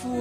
Foi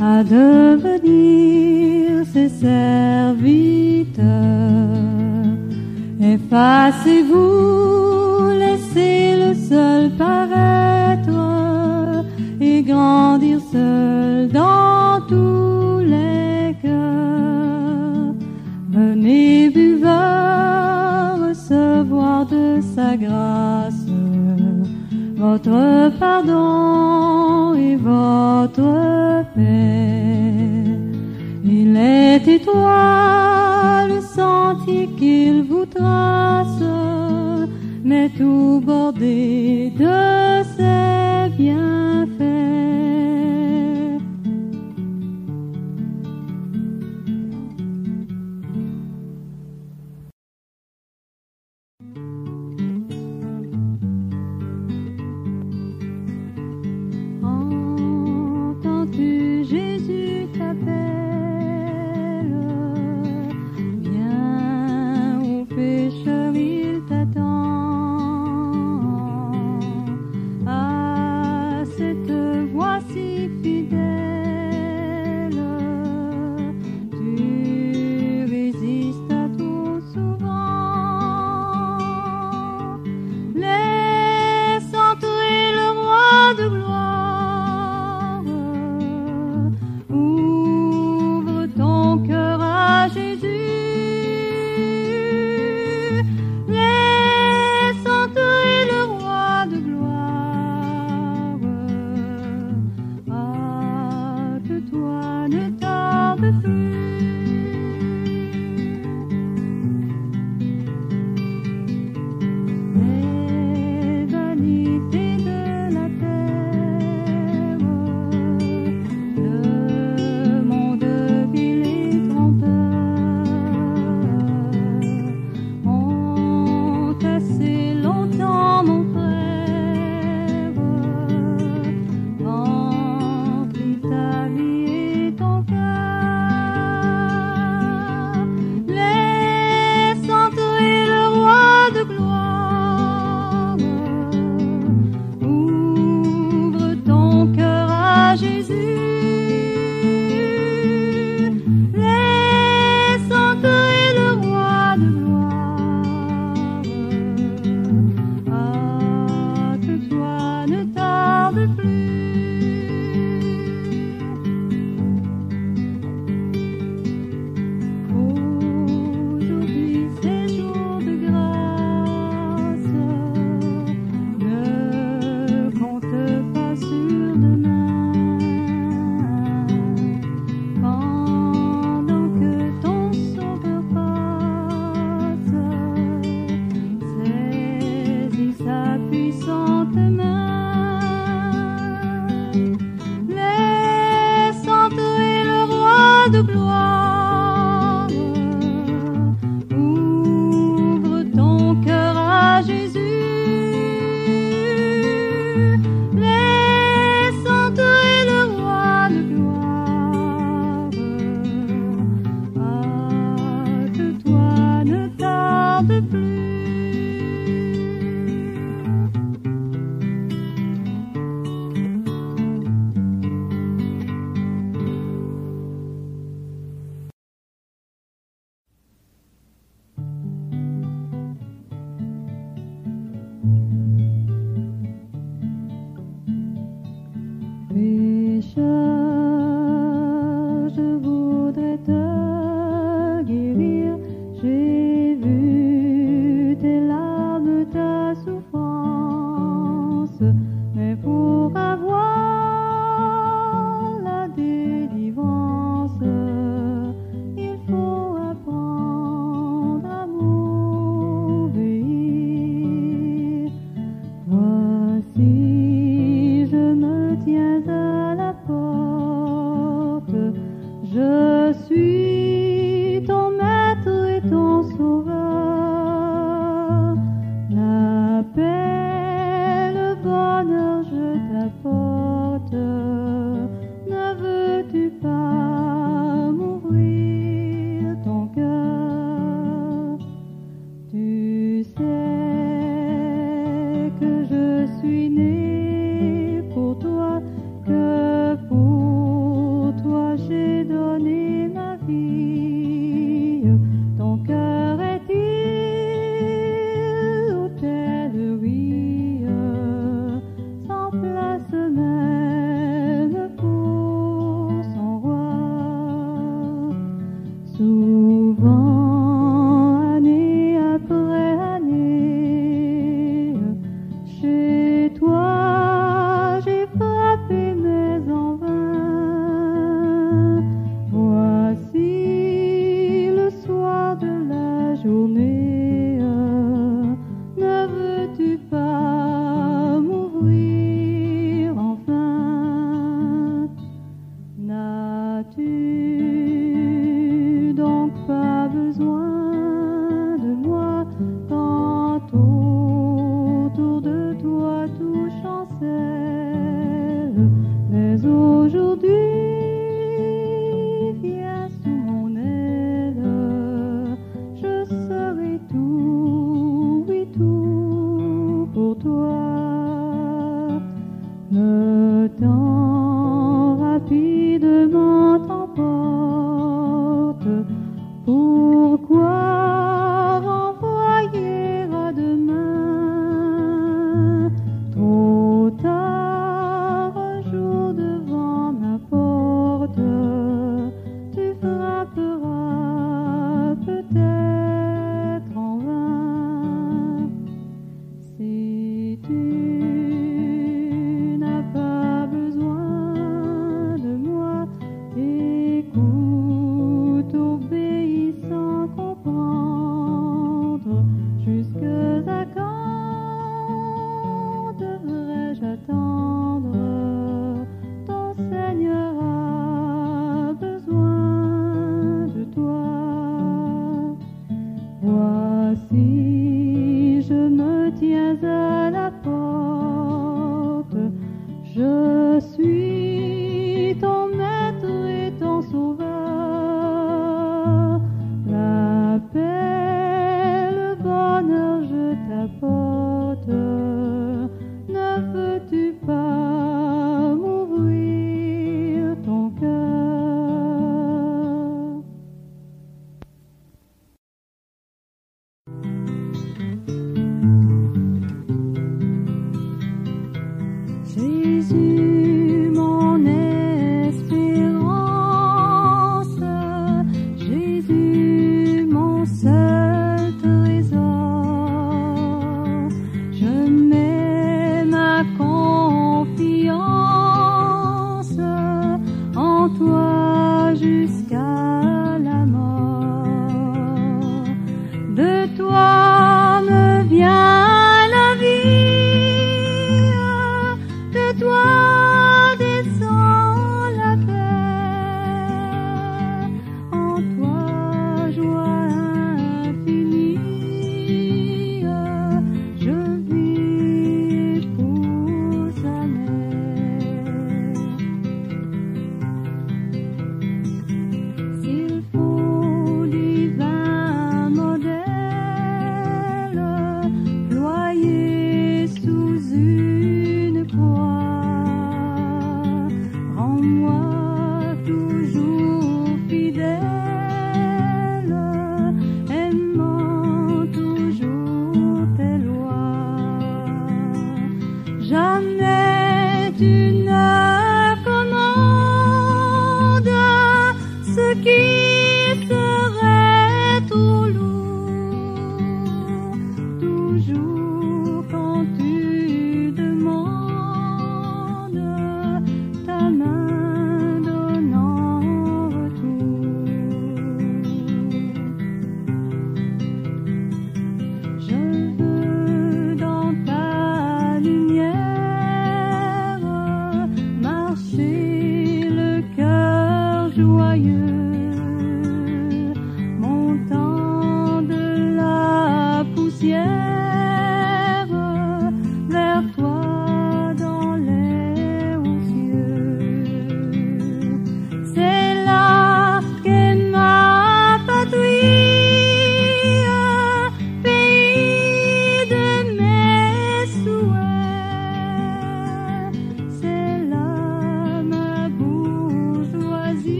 à devenir ses serviteurs. Effacez-vous, laissez le seul paraître et grandir seul dans tous les cœurs. Venez buveurs, recevoir de sa grâce votre pardon et votre paix. Il est étoile le sentier qu'il vous trace, mais tout bordé de ses bienfaits.